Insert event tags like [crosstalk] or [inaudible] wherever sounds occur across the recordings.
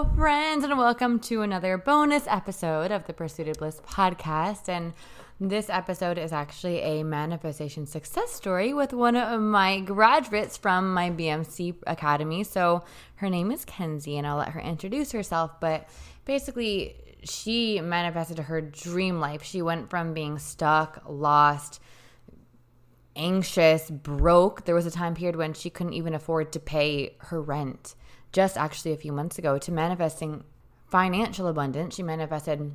Hello, friends, and welcome to another bonus episode of the Pursuit of Bliss podcast. And this episode is actually a manifestation success story with one of my graduates from my BMC Academy. So her name is Kenzie, and I'll let her introduce herself. But basically, she manifested her dream life. She went from being stuck, lost, anxious, broke. There was a time period when she couldn't even afford to pay her rent just actually a few months ago to manifesting financial abundance. She manifested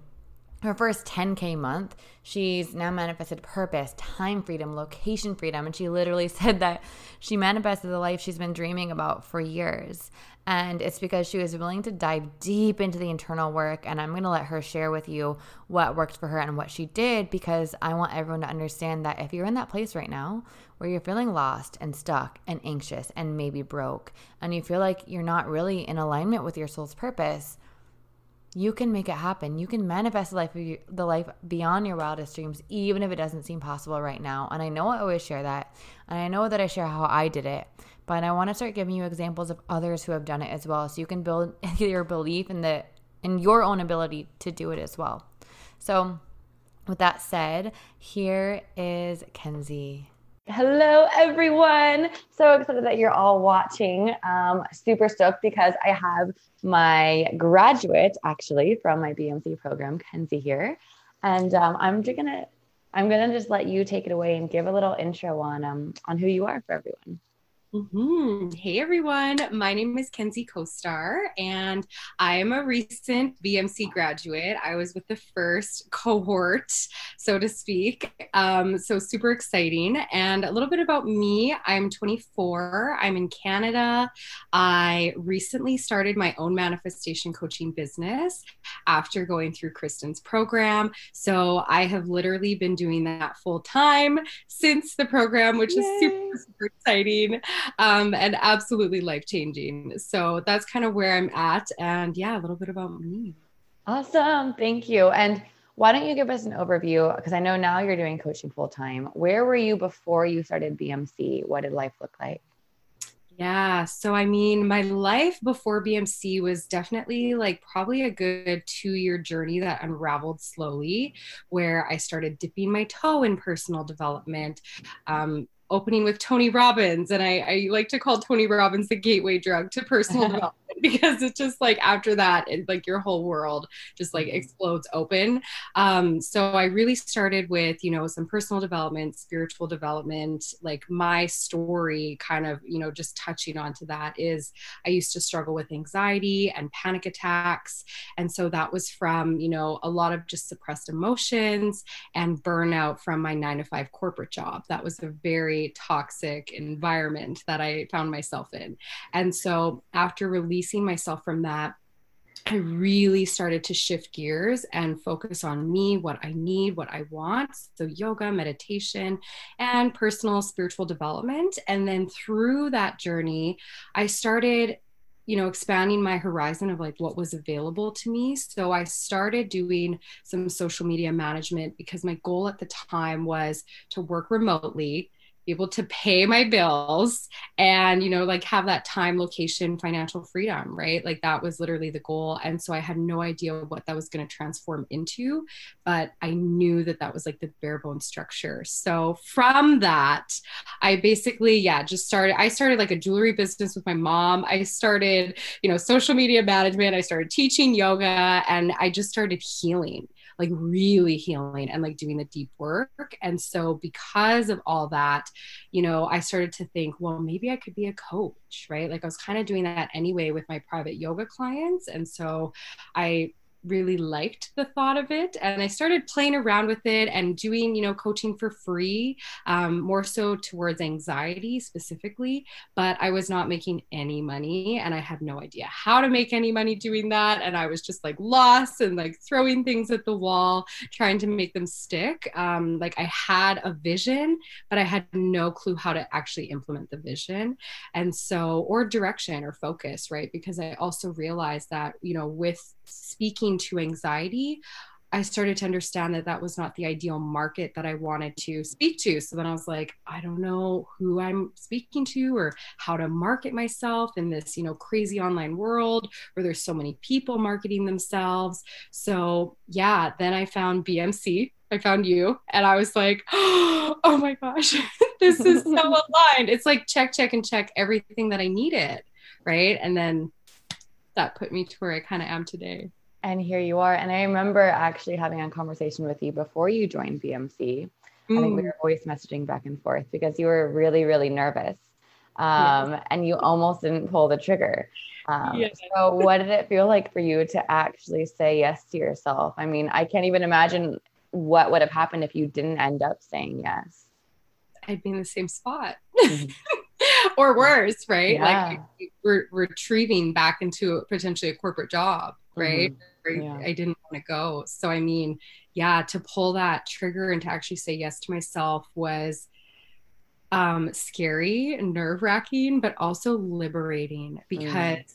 her first 10K month. She's now manifested purpose, time freedom, location freedom. And she literally [laughs] said that she manifested the life she's been dreaming about for years. And it's because she was willing to dive deep into the internal work. And I'm going to let her share with you what worked for her and what she did because I want everyone to understand that if you're in that place right now where you're feeling lost and stuck and anxious and maybe broke, and you feel like you're not really in alignment with your soul's purpose, you can make it happen. You can manifest the life the life beyond your wildest dreams, even if it doesn't seem possible right now. And I know I always share that, and I know that I share how I did it. But I want to start giving you examples of others who have done it as well, so you can build [laughs] your belief in the in your own ability to do it as well. So, with that said, here is Kenzie. Hello, everyone. So excited that you're all watching. Um, super stoked because I have my graduate actually from my BMC program, Kenzie here. And um, I'm just gonna I'm gonna just let you take it away and give a little intro on um, on who you are for everyone. Mm-hmm. Hey everyone, my name is Kenzie Costar, and I am a recent BMC graduate. I was with the first cohort, so to speak. Um, so super exciting. And a little bit about me I'm 24, I'm in Canada. I recently started my own manifestation coaching business after going through Kristen's program. So I have literally been doing that full time since the program, which Yay. is super, super exciting um, and absolutely life changing. So that's kind of where I'm at. And yeah, a little bit about me. Awesome. Thank you. And why don't you give us an overview? Because I know now you're doing coaching full time. Where were you before you started BMC? What did life look like? Yeah. So, I mean, my life before BMC was definitely like probably a good two year journey that unraveled slowly, where I started dipping my toe in personal development, um, opening with Tony Robbins. And I, I like to call Tony Robbins the gateway drug to personal [laughs] development [laughs] because it's just like after that, it, like your whole world just like mm-hmm. explodes open. Um, so I really started with, you know, some personal development, spiritual development, like my story kind of, you know, just touching onto that is I used to struggle with anxiety and panic attacks. And so that was from, you know, a lot of just suppressed emotions and burnout from my nine to five corporate job. That was a very toxic environment that I found myself in. And so after releasing releasing myself from that, I really started to shift gears and focus on me, what I need, what I want. So, yoga, meditation, and personal spiritual development. And then through that journey, I started you know expanding my horizon of like what was available to me so i started doing some social media management because my goal at the time was to work remotely able to pay my bills and you know like have that time location financial freedom right? Like that was literally the goal. And so i had no idea what that was going to transform into but i knew that that was like the bare bone structure. So from that i basically yeah just started i started like a jewelry business with my mom. I started you know social media management. I started teaching yoga and i just started healing like really healing and like doing the deep work. And so, because of all that, you know, I started to think, well, maybe I could be a coach, right? Like I was kind of doing that anyway with my private yoga clients. And so I really liked the thought of it. And i started playing around with it and doing you know coaching for free um, more so towards anxiety specifically. But i was not making any money and i had no idea how to make any money doing that. And i was just like lost and like throwing things at the wall trying to make them stick. Um, like i had a vision but i had no clue how to actually implement the vision. And so or direction or focus right? Because i also realized that you know with speaking to anxiety, I started to understand that that was not the ideal market that I wanted to speak to. So then I was like, I don't know who I'm speaking to or how to market myself in this, you know, crazy online world where there's so many people marketing themselves. So yeah, then I found BMC. I found you and I was like, [gasps] oh my gosh, [laughs] this is so [laughs] aligned. It's like check, check, and check everything that I needed. Right. And then that put me to where I kind of am today. And here you are. And I remember actually having a conversation with you before you joined BMC. Mm. I think we mm. were voice messaging back and forth because you were really, really nervous. Um, yes. And you almost didn't pull the trigger. Um, yes. So, what did it feel like for you to actually say yes to yourself? I mean, I can't even imagine what would have happened if you didn't end up saying yes. I'd be in the same spot. Mm-hmm. [laughs] [laughs] or worse, right? Yeah. Like re- retrieving back into potentially a corporate job, right? Mm-hmm. Yeah. I didn't want to go. So, I mean, yeah, to pull that trigger and to actually say yes to myself was um, scary, nerve wracking, but also liberating because. Mm.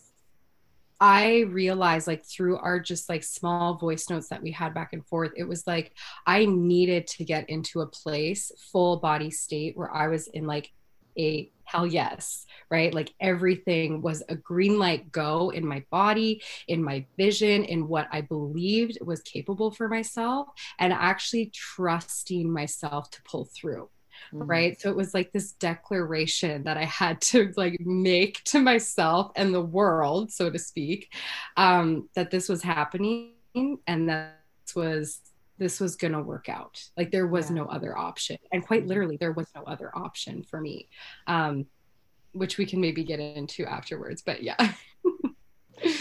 I realized like through our just like small voice notes that we had back and forth, it was like I needed to get into a place, full body state where I was in like a hell yes, right? Like everything was a green light go in my body, in my vision, in what I believed was capable for myself, and actually trusting myself to pull through. Mm-hmm. Right. So it was like this declaration that I had to like make to myself and the world, so to speak, um, that this was happening and that was this was going to work out. Like there was yeah. no other option. And quite literally, there was no other option for me, um, which we can maybe get into afterwards. But yeah. [laughs]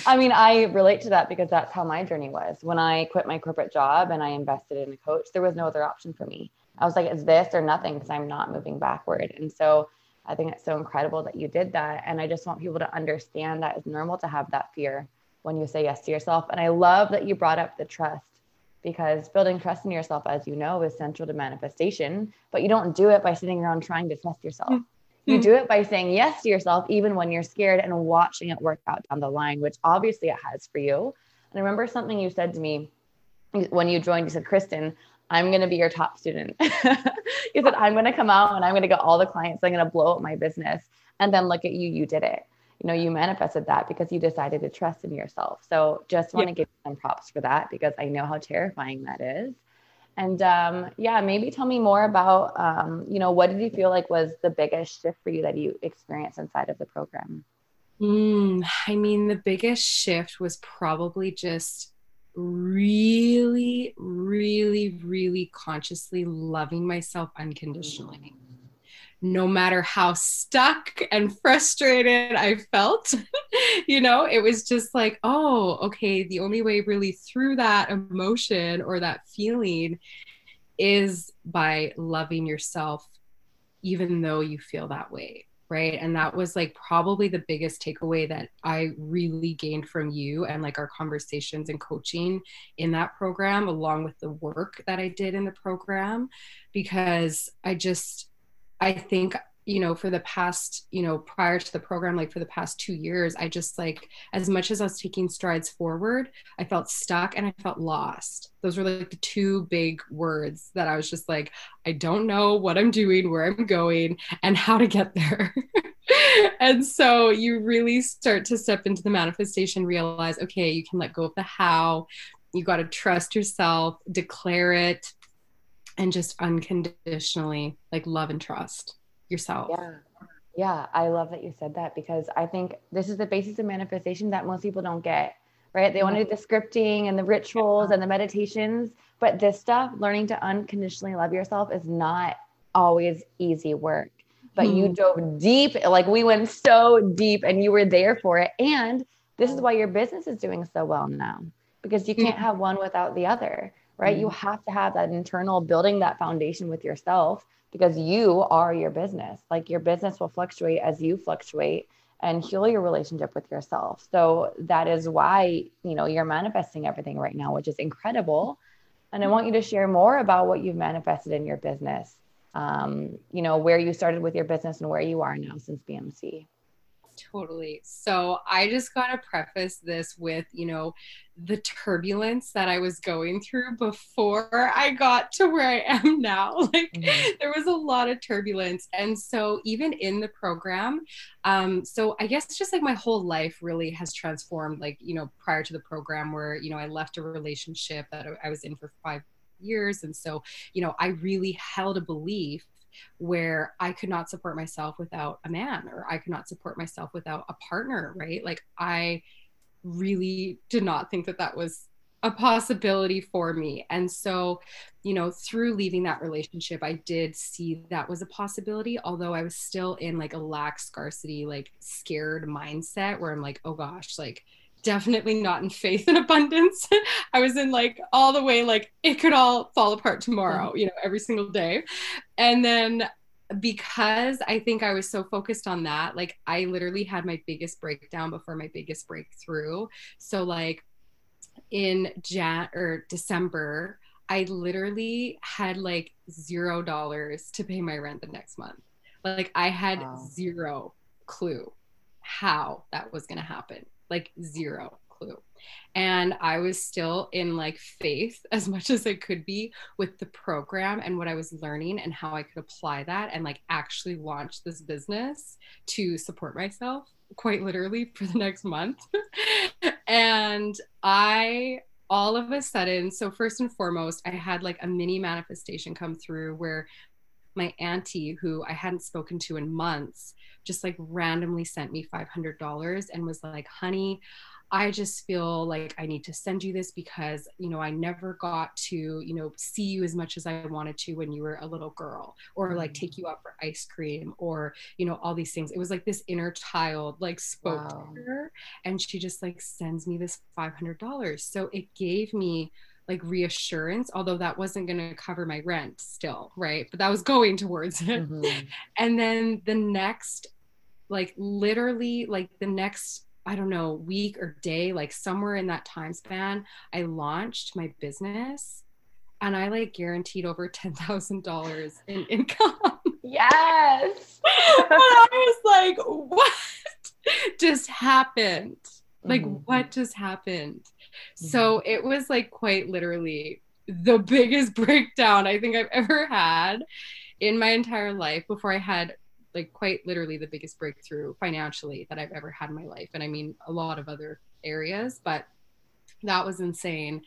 I mean, I relate to that because that's how my journey was. When I quit my corporate job and I invested in a coach, there was no other option for me. I was like, it's this or nothing because I'm not moving backward. And so I think it's so incredible that you did that. And I just want people to understand that it's normal to have that fear when you say yes to yourself. And I love that you brought up the trust because building trust in yourself, as you know, is central to manifestation. But you don't do it by sitting around trying to trust yourself. Mm-hmm. You do it by saying yes to yourself, even when you're scared, and watching it work out down the line, which obviously it has for you. And I remember something you said to me when you joined. You said, "Kristen, I'm going to be your top student." [laughs] you said, "I'm going to come out and I'm going to get all the clients. I'm going to blow up my business." And then look at you, you did it you know you manifested that because you decided to trust in yourself. So just want to yeah. give some props for that because i know how terrifying that is. And um, yeah maybe tell me more about um, you know what did you feel like was the biggest shift for you that you experienced inside of the program? Mm, i mean the biggest shift was probably just really really really consciously loving myself unconditionally no matter how stuck and frustrated I felt, [laughs] you know, it was just like, oh, okay, the only way really through that emotion or that feeling is by loving yourself, even though you feel that way. Right. And that was like probably the biggest takeaway that I really gained from you and like our conversations and coaching in that program, along with the work that I did in the program, because I just, I think you know for the past you know prior to the program like for the past 2 years I just like as much as I was taking strides forward I felt stuck and I felt lost. Those were like the two big words that I was just like I don't know what I'm doing where I'm going and how to get there. [laughs] And so you really start to step into the manifestation realize okay you can let go of the how you got to trust yourself declare it and just unconditionally like love and trust yourself. Yeah. Yeah, I love that you said that because I think this is the basis of manifestation that most people don't get. right? They want to do the scripting and the rituals and the meditations. But this stuff, learning to unconditionally love yourself, is not always easy work. But mm. you dove deep, like we went so deep and you were there for it. And this is why your business is doing so well now because you can't have one without the other, right? Mm. You have to have that internal building that foundation with yourself because you are your business. Like your business will fluctuate as you fluctuate and heal your relationship with yourself. So that is why, you know, you're manifesting everything right now, which is incredible. And I want you to share more about what you've manifested in your business. Um, you know, where you started with your business and where you are now since BMC. Totally. So I just got to preface this with, you know, the turbulence that I was going through before I got to where I am now. [laughs] Like mm-hmm. there was a lot of turbulence. And so even in the program, um, so I guess just like my whole life really has transformed, like, you know, prior to the program where, you know, I left a relationship that I was in for five years. And so, you know, I really held a belief where I could not support myself without a man or I could not support myself without a partner, right? Like I really did not think that that was a possibility for me. And so, you know, through leaving that relationship, I did see that was a possibility, although I was still in like a lack scarcity, like scared mindset where I'm like, oh gosh, like definitely not in faith and abundance. [laughs] I was in like all the way, like it could all fall apart tomorrow, you know, every single day. And then because I think I was so focused on that, like I literally had my biggest breakdown before my biggest breakthrough. So like in Jan or December, I literally had like zero dollars to pay my rent the next month. Like I had wow. zero clue how that was going to happen like zero clue. And I was still in like faith [laughs] as much as I could be with the program and what I was learning and how I could apply that and like actually launch this business to support myself quite literally for the next month. [laughs] and I all of a sudden, so first and foremost, I had like a mini manifestation come through where my auntie, who I hadn't spoken to in months, just like randomly sent me $500 and was like, honey, I just feel like I need to send you this because, you know, I never got to, you know, see you as much as I wanted to when you were a little girl or like mm-hmm. take you out for ice cream or, you know, all these things. It was like this inner child like spoke wow. to her and she just like sends me this $500. So it gave me like reassurance, although that wasn't going to cover my rent still, right? But that was going towards it. Mm-hmm. [laughs] And then the next, like literally, like the next, I don't know, week or day, like somewhere in that time span, I launched my business and I like guaranteed over $10,000 in income. [laughs] Yes. But I was like, what just happened? Like, mm-hmm. what just happened? So mm-hmm. it was like quite literally the biggest [laughs] breakdown I think I've ever had in my entire life before I had like quite literally the biggest breakthrough financially that I've ever had in my life. And I mean a lot of other areas, but that was insane.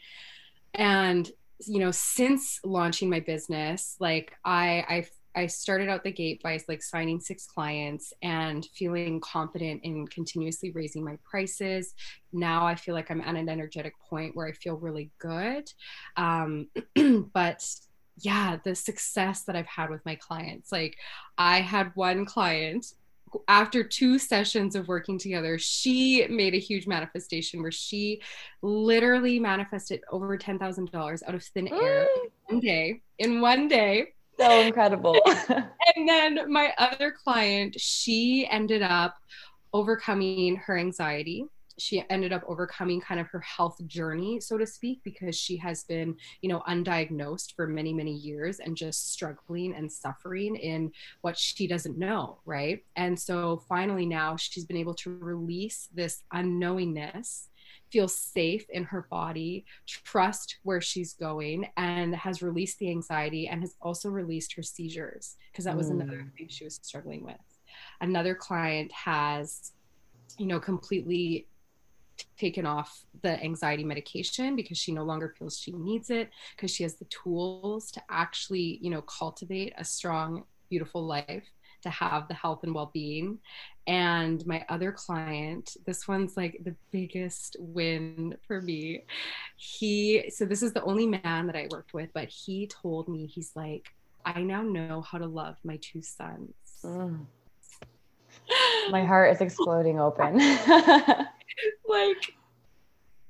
And you know, since launching my business, like I I I started out the gate by like signing six clients and feeling confident in continuously raising my prices. Now I feel like I'm at an energetic point where I feel really good. Um, [clears throat] but yeah, the success that I've had with my clients. Like I had one client after two sessions of working together, she made a huge manifestation where she literally manifested over $10,000 out of thin air in one day. In one day so incredible. [laughs] and then my other client, she ended up overcoming her anxiety. She ended up overcoming kind of her health journey, so to speak, because she has been, you know, undiagnosed for many, many years and just struggling and suffering in what she doesn't know. Right. And so finally now she's been able to release this unknowingness feel safe in her body, trust where she's going, and has released the anxiety and has also released her seizures because that was mm. another thing she was struggling with. Another client has, you know, completely taken off the anxiety medication because she no longer feels she needs it because she has the tools to actually, you know, cultivate a strong, beautiful life to have the health and well-being and my other client this one's like the biggest win for me. He so this is the only man that i worked with but he told me he's like i now know how to love my two sons. Mm. [laughs] my heart is exploding open. [laughs] Like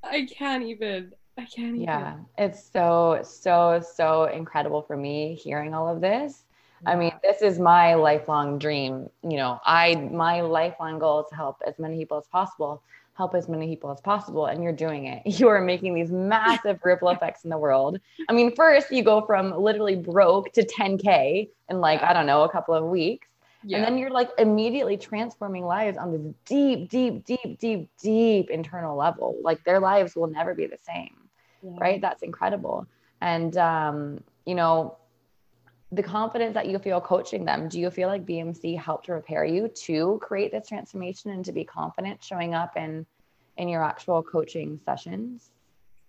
i can't even i can't even. Yeah it's so so so incredible for me hearing all of this I mean, this is my lifelong dream. You know, I my lifelong goal is to help as many people as possible, help as many people as possible, and you're doing it. [laughs] You are making these massive ripple [laughs] effects in the world. I mean, first you go from literally broke to 10k in like I don't know a couple of weeks. Yeah. And then you're like immediately transforming lives on this deep, deep, deep, deep, deep internal level. Like their lives will never be the same. Yeah. Right. That's incredible. And, um, you know, the confidence that you feel coaching them, do you feel like BMC helped prepare you to create this transformation and to be confident showing up in in your actual coaching sessions?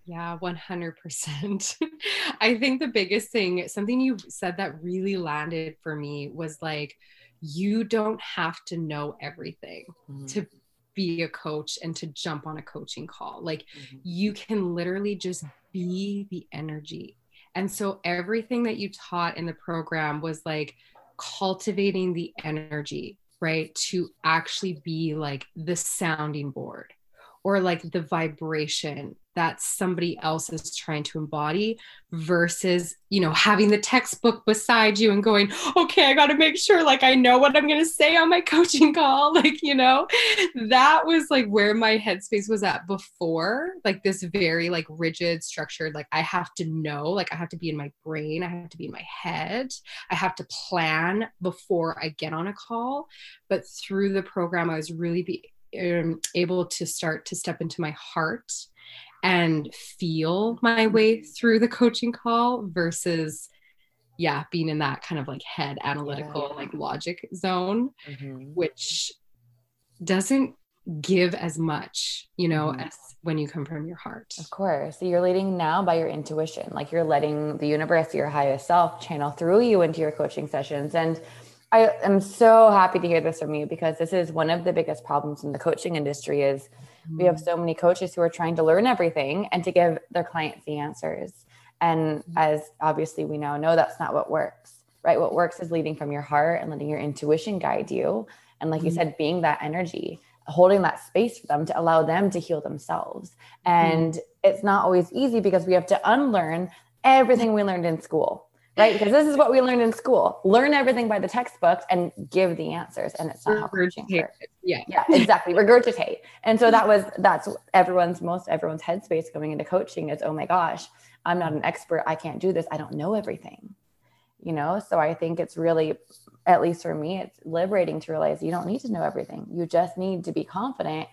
Yeah, 100%. [laughs] I think the biggest thing, something you said that really landed for me was like, you don't have to know everything mm-hmm. to be a coach and to jump on a coaching call. Like, mm-hmm. you can literally just be the energy and so everything that you taught in the program was like cultivating the energy, right? To actually be like the sounding board or like the vibration that somebody else is trying to embody versus you know having the textbook beside you and going okay i got to make sure like i know what i'm going to say on my [laughs] coaching call like you know? That was like where my headspace was at before like this very like rigid structured like i have to know like i have to be in my brain i have to be in my head i have to plan before i get on a call. But through the program i was really be um, able to start to step into my heart and feel my way through the coaching call versus yeah being in that kind of like head analytical yeah. like logic zone mm-hmm. which doesn't give as much you know mm-hmm. as when you come from your heart of course so you're leading now by your intuition like you're letting the universe your highest self channel through you into your coaching sessions and I am so happy to hear this from you because this is one of the biggest problems in the coaching industry is we have so many coaches who are trying to learn everything and to give their clients the answers. And mm. as obviously we now know that's not what works, right? What works is leading from your heart and letting your intuition guide you. And like you mm. said, being that energy, holding that space for them to allow them to heal themselves. And it's not always easy because we have to unlearn everything we learned in school right? Because this is what we learned in school. Learn everything by the textbooks and give the answers. And it's not how coaching works. Yeah. Yeah, exactly. Regurgitate. And so that was that's everyone's most everyone's headspace going into coaching is, oh my gosh, I'm not an expert. I can't do this. I don't know everything. You know, so I think it's really, at least for me, it's liberating to realize you don't need to know everything. You just need to be confident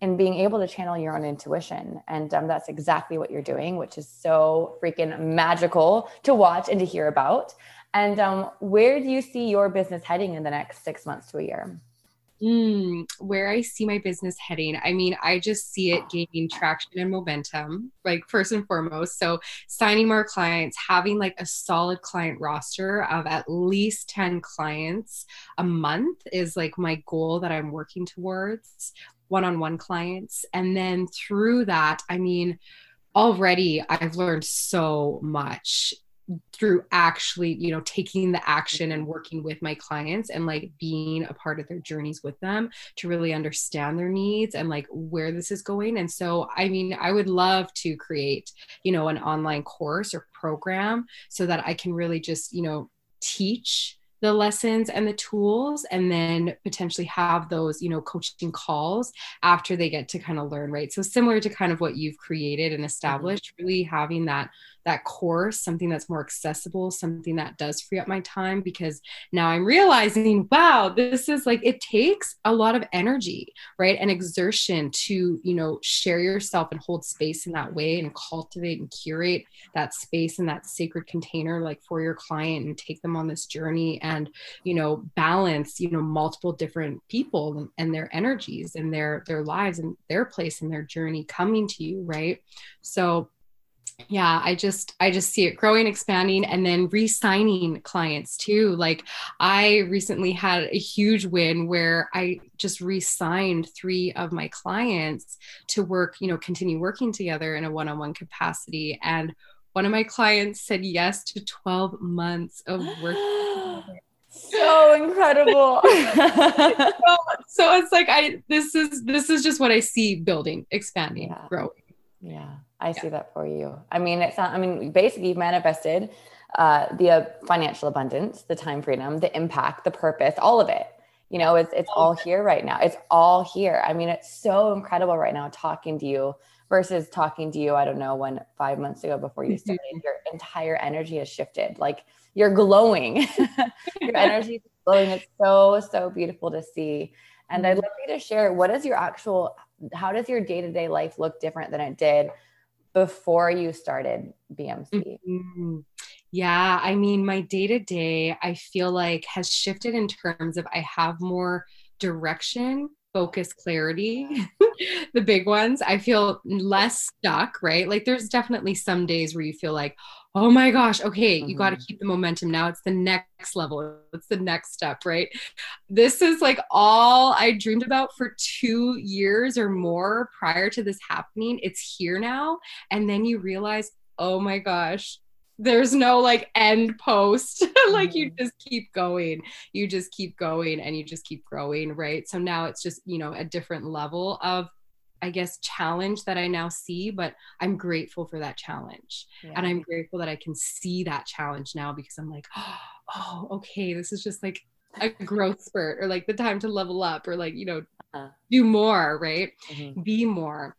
and being able to channel your own intuition. And um, that's exactly what you're doing, which is so freaking magical to watch and to hear about. And um, where do you see your business heading in the next six months to a year? Mm, where I see my business heading, I mean, I just see it gaining traction and momentum, like first and foremost. So, signing more clients, having like a solid client roster of at least 10 clients a month is like my goal that I'm working towards one on one clients. And then through that, I mean, already I've learned so much through actually you know taking the action and working with my clients and like being a part of their journeys with them to really understand their needs and like where this is going and so i mean i would love to create you know an online course or program so that i can really just you know teach the lessons and the tools and then potentially have those you know coaching calls after they get to kind of learn right so similar to kind of what you've created and mm-hmm. established mm-hmm. really having that that course, something that's more accessible, something that does free up my time because now I'm realizing, wow, this is like it takes a lot of energy, right? And exertion to, you know, share yourself and hold space in that way and cultivate and curate that space and that sacred container like for your client and take them on this journey and, you know, balance, you know, multiple different people and, and their energies and their their lives and their place and their journey coming to you, right? So yeah i just i just see it growing expanding and then re-signing clients too. Like i recently had a huge win where i just re-signed three of my clients to work you know continue working together in a one-on-one capacity. And one of my clients said yes to 12 months of work. [gasps] So incredible. [laughs] [laughs] So, so, it's like i this is this is just what i see building expanding yeah. growing. Yeah I yeah. see that for you. I mean, it's not, I mean, basically, you've manifested uh, the uh, financial abundance, the time freedom, the impact, the purpose, all of it. You know, it's it's all here right now. It's all here. I mean, it's so incredible right now talking to you versus talking to you. I don't know when five months ago before you started, your entire energy has shifted. Like you're glowing. [laughs] your energy is glowing. It's so so beautiful to see. And I'd mm-hmm. love you to share what is your actual. How does your day to day life look different than it did before you started BMC? Mm-hmm. Yeah, I mean, my day to day, I feel like has shifted in terms of I have more direction, focus, clarity, [laughs] the big ones. I feel less stuck, right? Like, there's definitely some days where you feel like, oh my gosh, okay, mm-hmm. you got to keep the momentum. Now it's the next level, it's the next step, right? This is like all I dreamed about for two years or more prior to this happening. It's here now. And then you realize, oh my gosh, there's no like end post [laughs] like you mm-hmm. just keep going you just keep going and you just keep growing right so now it's just you know a different level of I guess, challenge that I now see, but I'm grateful for that challenge. Yeah. And I'm grateful that I can see that challenge now because I'm like, [gasps] oh, okay, this is just like a growth spurt or like the time to level up or like, you know, uh-huh. do more, right? Mm-hmm. Be more,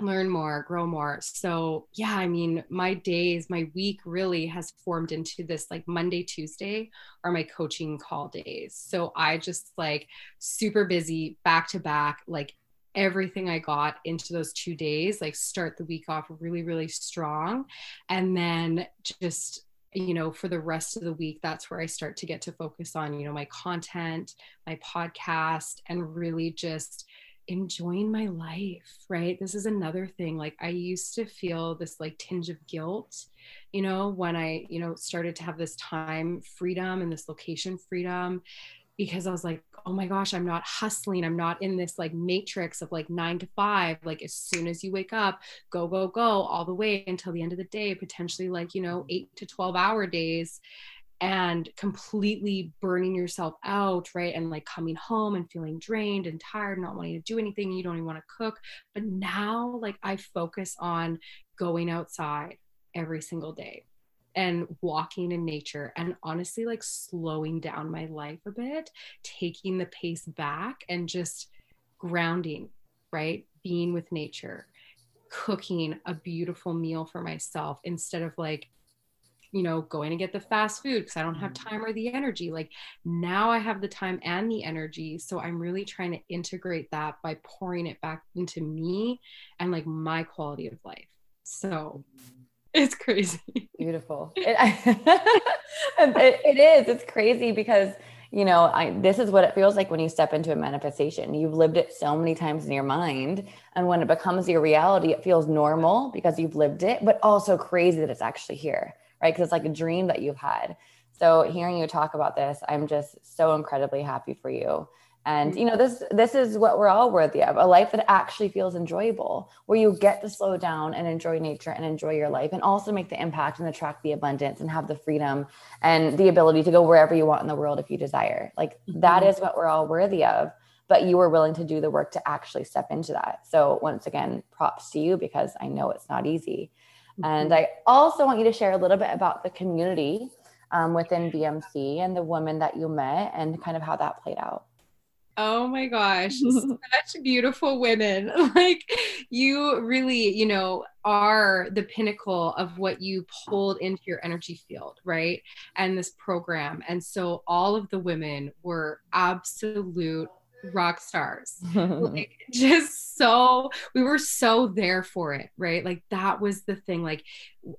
learn more, grow more. So, yeah, I mean, my days, my week really has formed into this like Monday, Tuesday are my coaching call days. So I just like super busy back to back, like everything I got into those two days, like start the week off really, really strong. And then just, you know, for the rest of the week, that's where I start to get to focus on, you know, my content, my podcast, and really just enjoying my life, right? This is another thing. Like I used to feel this like tinge of guilt, you know, when I, you know, started to have this time freedom and this location freedom because I was like, oh my gosh, I'm not hustling. I'm not in this like matrix of like nine to five. Like as soon as you wake up, go, go, go all the way until the end of the day, potentially like, you know, eight to 12 hour days and completely burning yourself out, right? And like coming home and feeling drained and tired, not wanting to do anything. You don't even want to cook. But now, like, I focus on going outside every single day and walking in nature and honestly like slowing down my life a bit, taking the pace back and just grounding, right? Being with nature, cooking a beautiful meal for myself instead of like, you know, going to get the fast food because I don't have mm-hmm. time or the energy. Like now I have the time and the energy. So I'm really trying to integrate that by pouring it back into me and like my quality of life. So it's crazy. [laughs] Beautiful. It, [laughs] it, it is. It's crazy because you know, I this is what it feels like when you step into a manifestation. You've lived it so many times in your mind, and when it becomes your reality, it feels normal because you've lived it, but also crazy that it's actually here, right? Because it's like a dream that you've had. So hearing you talk about this, I'm just so incredibly happy for you. And you know, this this is what we're all worthy of, a life that actually feels enjoyable, where you get to slow down and enjoy nature and enjoy your life and also make the impact and attract the abundance and have the freedom and the ability to go wherever you want in the world if you desire. Like mm-hmm. that is what we're all worthy of. But you were willing to do the work to actually step into that. So once again, props to you because I know it's not easy. Mm-hmm. And I also want you to share a little bit about the community um, within BMC and the women that you met and kind of how that played out. Oh my gosh, [laughs] such beautiful women. [laughs] Like you really, you know, are the pinnacle of what you pulled into your energy field, right? And this program. And so all of the women were absolute rock stars. [laughs] like, just so we were so there for it, right? Like that was the thing. Like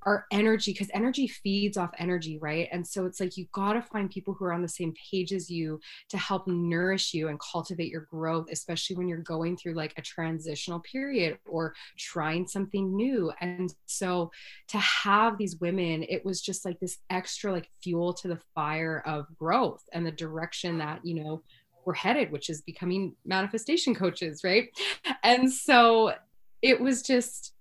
our energy, because energy feeds off energy, right? And so it's like you got to find people who are on the same page as you to help nourish you and cultivate your growth, especially when you're going through like a transitional period or trying something new. And so to have these women, it was just like this extra like fuel to the fire of growth and the direction that, you know, we're headed, which is becoming manifestation coaches, right? And so it was just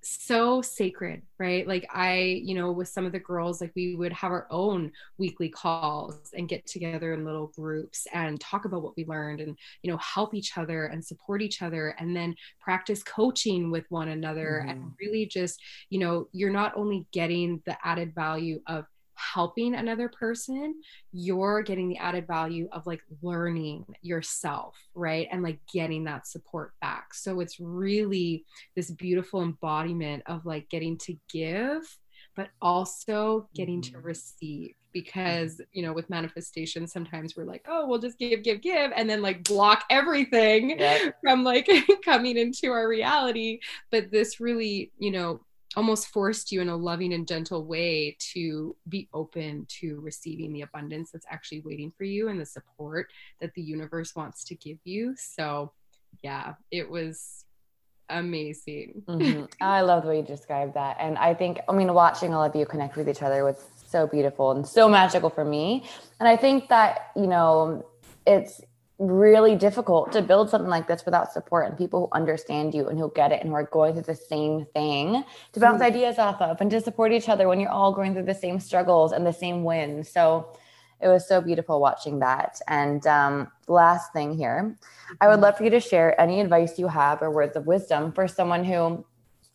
so sacred, right? Like I, you know, with some of the girls, like we would have our own weekly calls and get together in little groups and talk about what we learned and, you know, help each other and support each other and then practice coaching with one another mm-hmm. and really just, you know, you're not only getting the added value of helping another person, you're getting the added value of like learning yourself, right? And like getting that support back. So it's really this beautiful embodiment of like getting to give, but also getting to mm-hmm. receive because you know with manifestation sometimes we're like oh we'll just give give give and then like block everything yep. [laughs] from like [laughs] coming into our reality but this really you know almost forced you in a loving and gentle way to be open to receiving the abundance that's actually waiting for you and the support that the universe wants to give you. So, yeah, it was amazing. Mm-hmm. I love the way you described that. And I think, I mean, watching all of you connect with each other was so beautiful and so magical for me. And I think that, you know, it's really difficult to build something like this without support and people who understand you and who get it and who are going through the same thing to bounce mm-hmm. ideas off of and to support each other when you're all going through the same struggles and the same wins. So it was so beautiful watching that. And um, last thing here, I would mm-hmm. love for you to share any advice you have or words of wisdom for someone who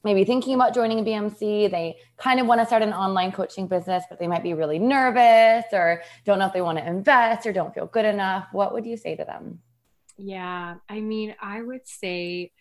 maybe thinking about joining a BMC. They kind of want to start an online coaching business, but they might be really nervous or don't know if they want to invest or don't feel good enough. What would you say to them? Yeah, I mean, I would say,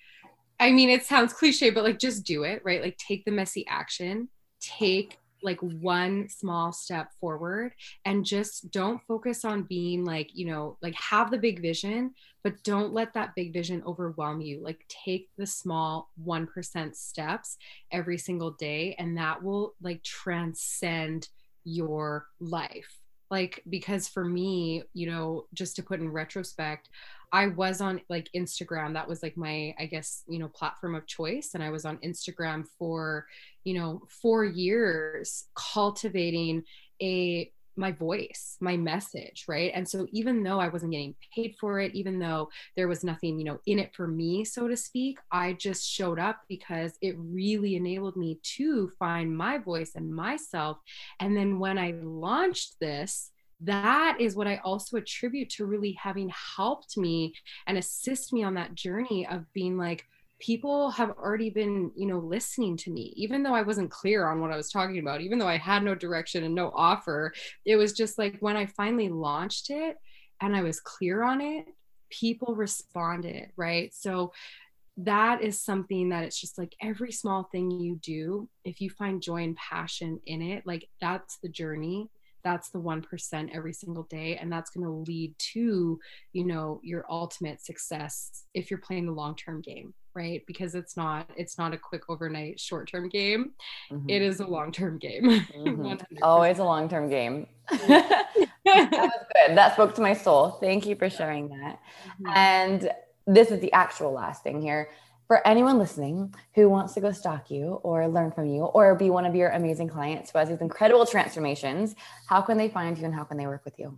I mean, it sounds cliche, but like just do it, right? Like take the messy action, take like one small step forward and just don't focus on being like you know like have the big vision but don't let that big vision overwhelm you like take the small 1% steps every single day and that will like transcend your life like because for me you know just to put in retrospect I was on like Instagram. That was like my, I guess, you know, platform of choice. And I was on Instagram for, you know, four years cultivating a my voice, my message, right? And so even though I wasn't getting paid for it, even though there was nothing, you know, in it for me, so to speak, I just showed up because it really enabled me to find my voice and myself. And then when I launched this, that is what I also attribute to really having helped me and assist me on that journey of being like, people have already been, you know, listening to me, even though I wasn't clear on what I was talking about, even though I had no direction and no offer. It was just like when I finally launched it and I was clear on it, people responded, right? So that is something that it's just like every small thing you do, if you find joy and passion in it, like that's the journey that's the 1% every single day and that's going to lead to you know your ultimate success if you're playing the long-term game right? Because it's not it's not a quick overnight short-term game. Mm-hmm. it is a long-term game. [laughs] Mm-hmm. always a long-term game. [laughs] That was good. That spoke to my soul. Thank you for sharing that. Mm-hmm. and this is the actual last thing here. For anyone listening who wants to go stalk you or learn from you or be one of your amazing clients who has these incredible transformations, how can they find you and how can they work with you?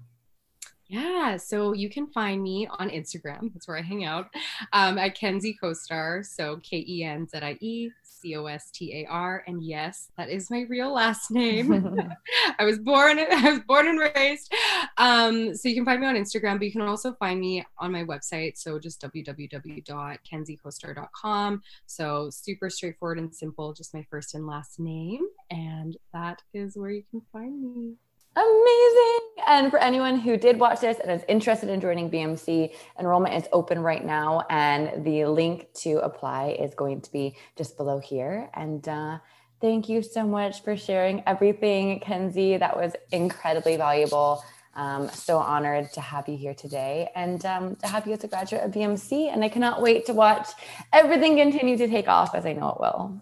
Yeah, so you can find me on Instagram. That's where I hang out um, at Kenzie Costar. So K E N Z I E C O S T A R. And yes, that is my real last name. [laughs] [laughs] I was born. I was born and raised. Um, so you can find me on Instagram, but you can also find me on my website. So just www.kenziecostar.com. So super straightforward and simple. Just my first and last name, and that is where you can find me. Amazing. And for anyone who did watch this and is interested in joining BMC, enrollment is open right now. And the link to apply is going to be just below here. And uh, thank you so much for sharing everything, Kenzie. That was incredibly valuable. Um, so honored to have you here today and um, to have you as a graduate of BMC. And I cannot wait to watch everything continue to take off as I know it will.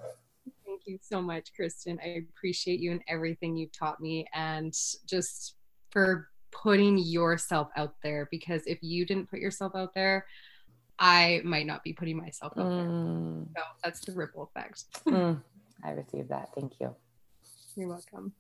Thank you so much, Kristen. I appreciate you and everything you've taught me and just for putting yourself out there because if you didn't put yourself out there, I might not be putting myself out Mm, there. So that's the ripple effect. mm, [laughs] I received that. Thank you. You're welcome.